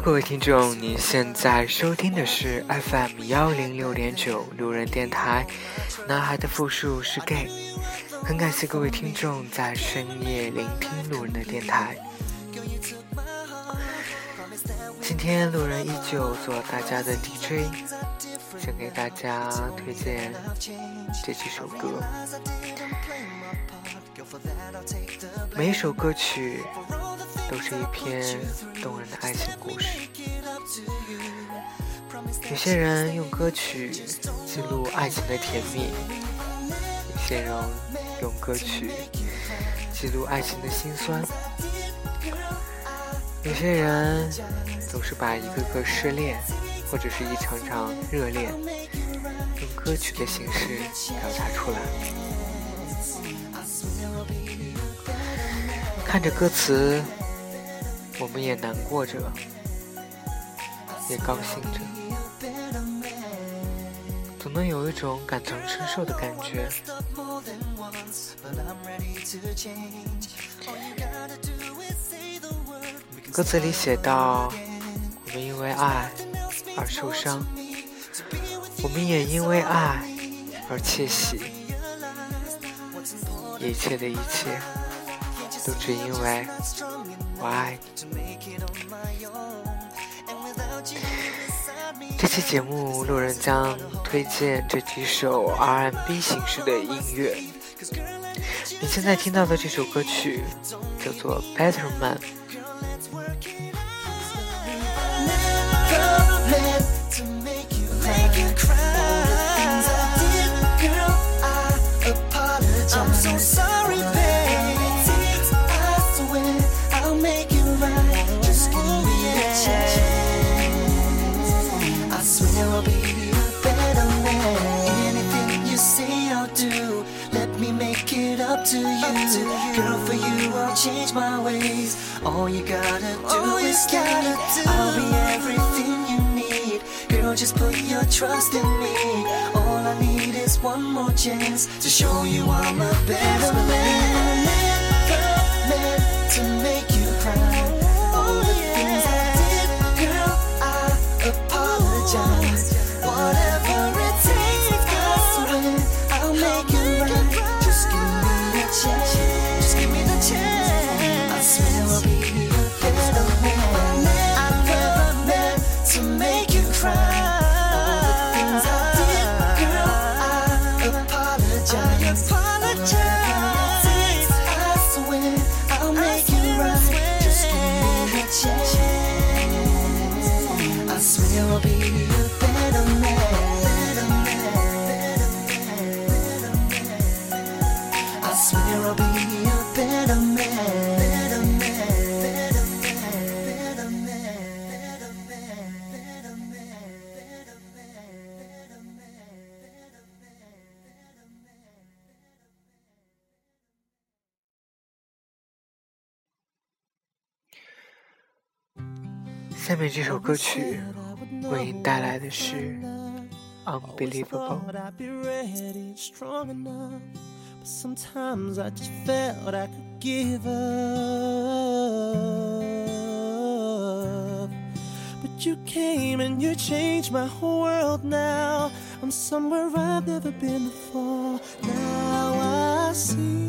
各位听众，您现在收听的是 FM 幺零六点九路人电台。男孩的复数是 gay，很感谢各位听众在深夜聆听路人的电台。今天路人依旧做大家的 DJ，想给大家推荐这几首歌。每一首歌曲。都是一篇动人的爱情故事。有些人用歌曲记录爱情的甜蜜，有些人用歌曲记录爱情的辛酸，有些人总是把一个个失恋或者是一场场热恋，用歌曲的形式表达出来。看着歌词。我们也难过着，也高兴着，总能有一种感同身受的感觉。歌词里写道：“我们因为爱而受伤，我们也因为爱而窃喜，一切的一切，都只因为。”我爱这期节目，路人将推荐这几首 R&B 形式的音乐。你现在听到的这首歌曲叫做《Better Man》。to my ways. All you gotta do All is gotta do. I'll be everything you need. Girl, just put your trust in me. All I need is one more chance to show you I'm a better man. Meant to make 下面这首歌曲为您带来的是《Unbelievable》。 thought I'd be ready and strong enough. But sometimes I just felt I could give up. But you came and you changed my whole world now. I'm somewhere I've never been before. Now I see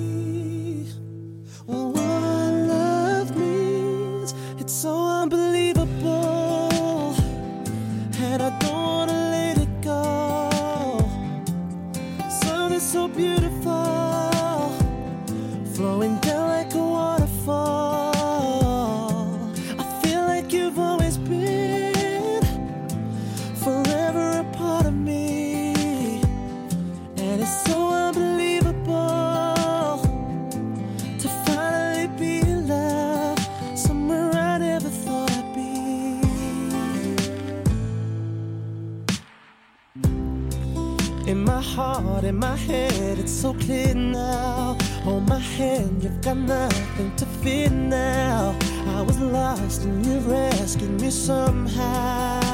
In my head, it's so clear now. Hold my hand, you've got nothing to fear now. I was lost and you rescued me somehow.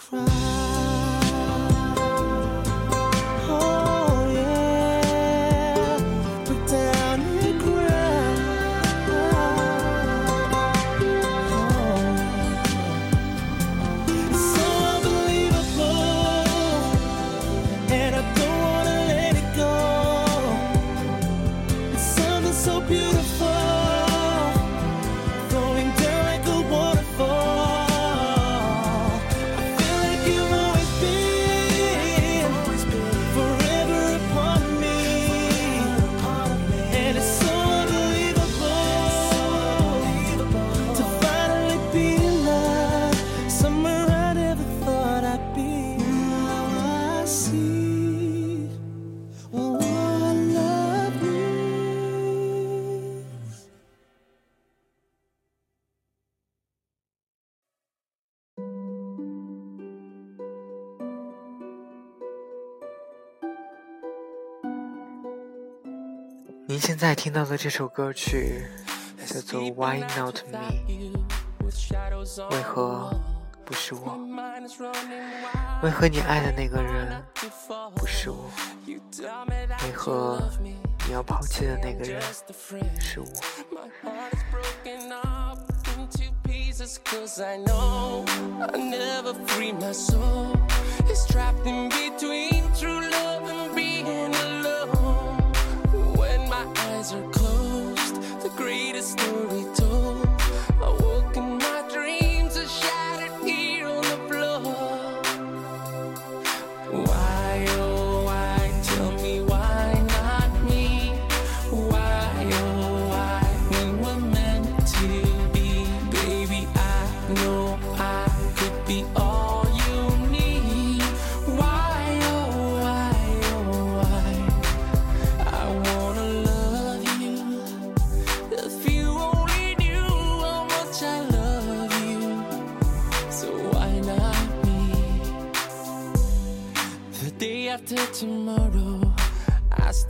cry. 现在听到的这首歌曲叫做《Why Not Me》，为何不是我？为何你爱的那个人不是我？为何你要抛弃的那个人是我？Cause I know I never free my soul. It's trapped in between true love and. are closed, the greatest story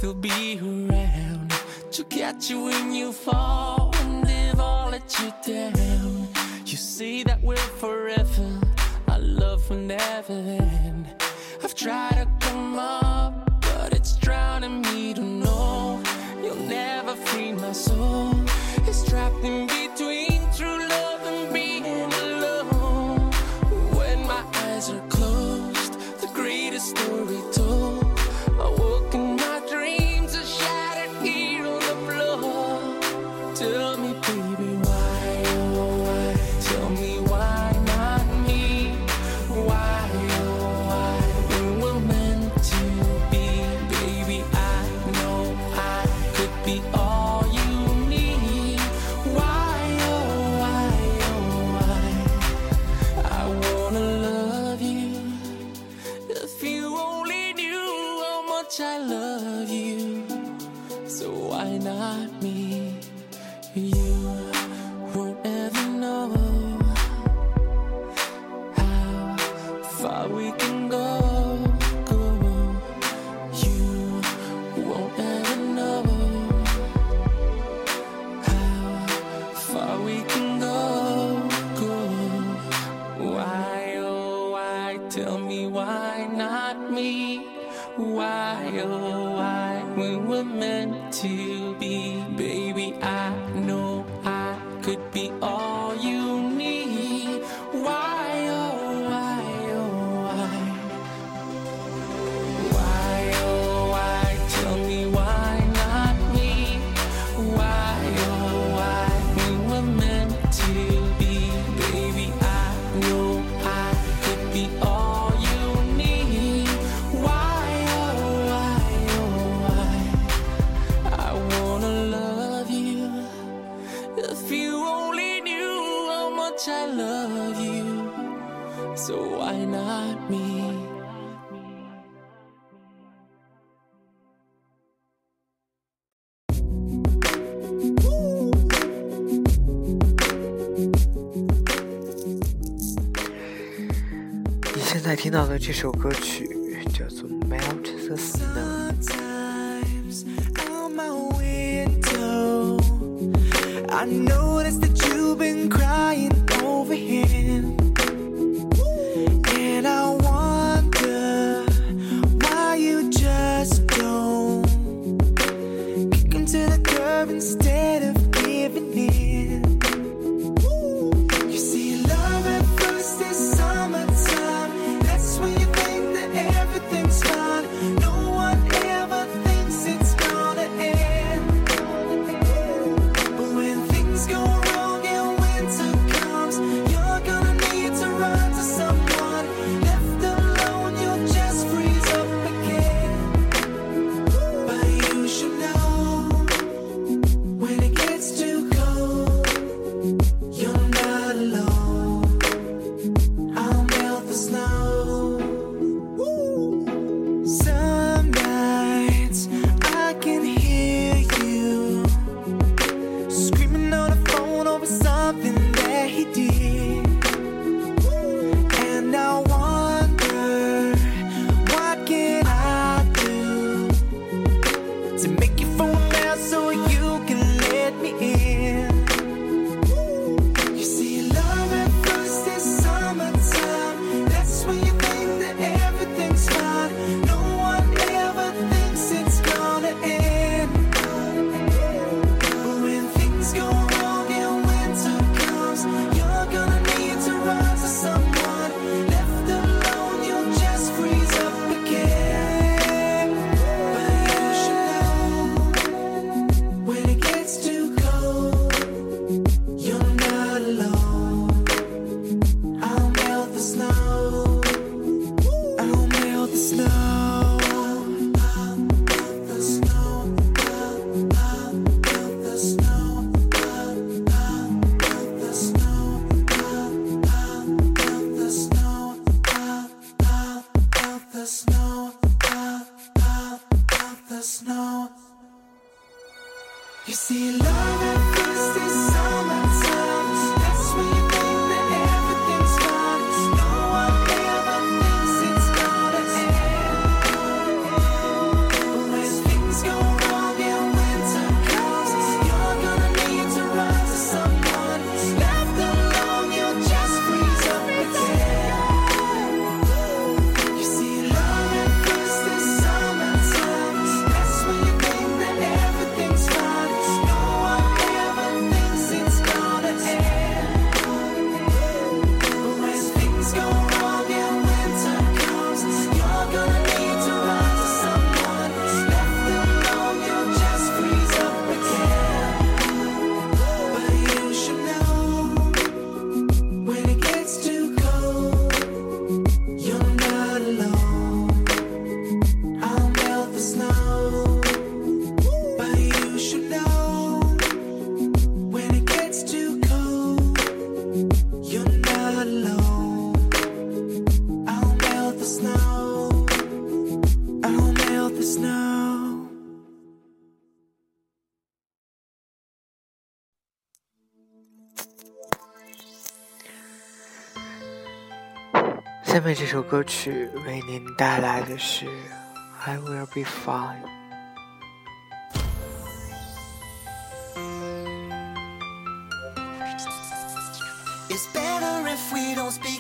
still be around to catch you when you fall. 这首歌曲叫做《Melt the Snow》。I noticed that you've been crying over him. 下面这首歌曲为您带来的是《I Will Be Fine》。It's better if we don't speak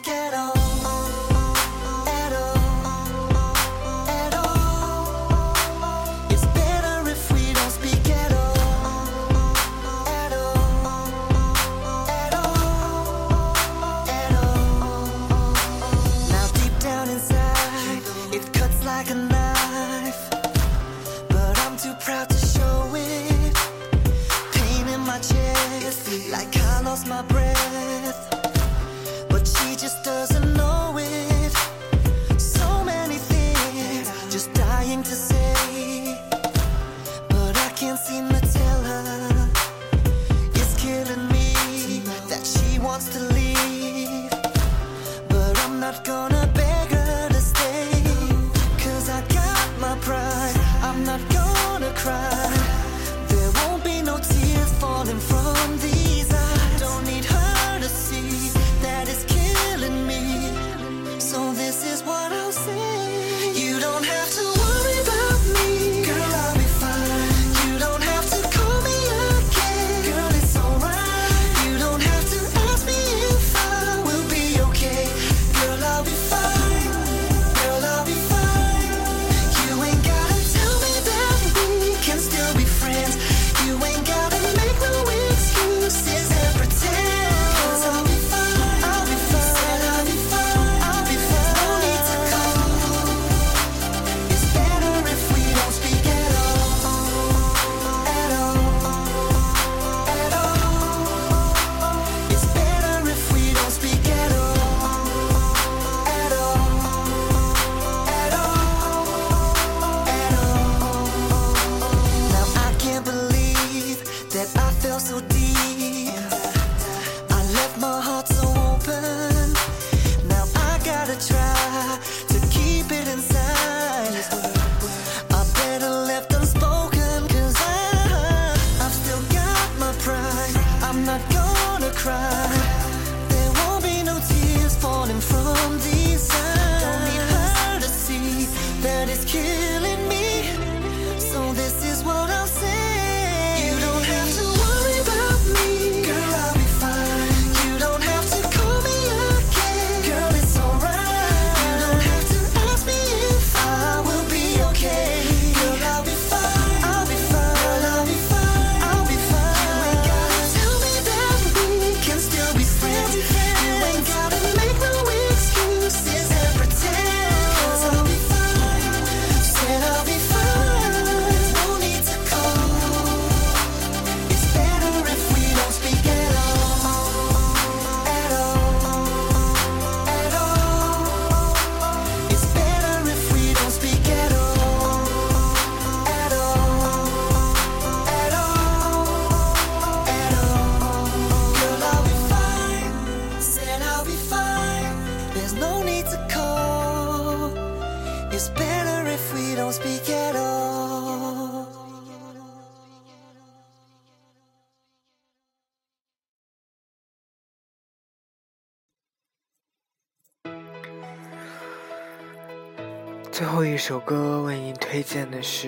后一首歌为您推荐的是《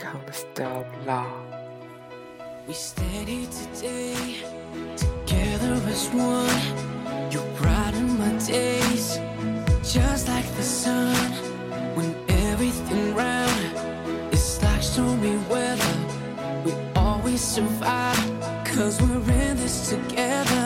Can't Stop Love》。 We stand here today, together as one. You brighten my days, just like the sun. When everything round is like stormy weather, we always survive, cause we're in this together.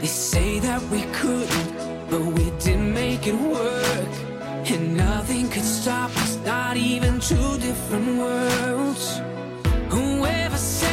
They say that we couldn't, but we did make it work. And nothing could stop us, not even two different worlds. Whoever said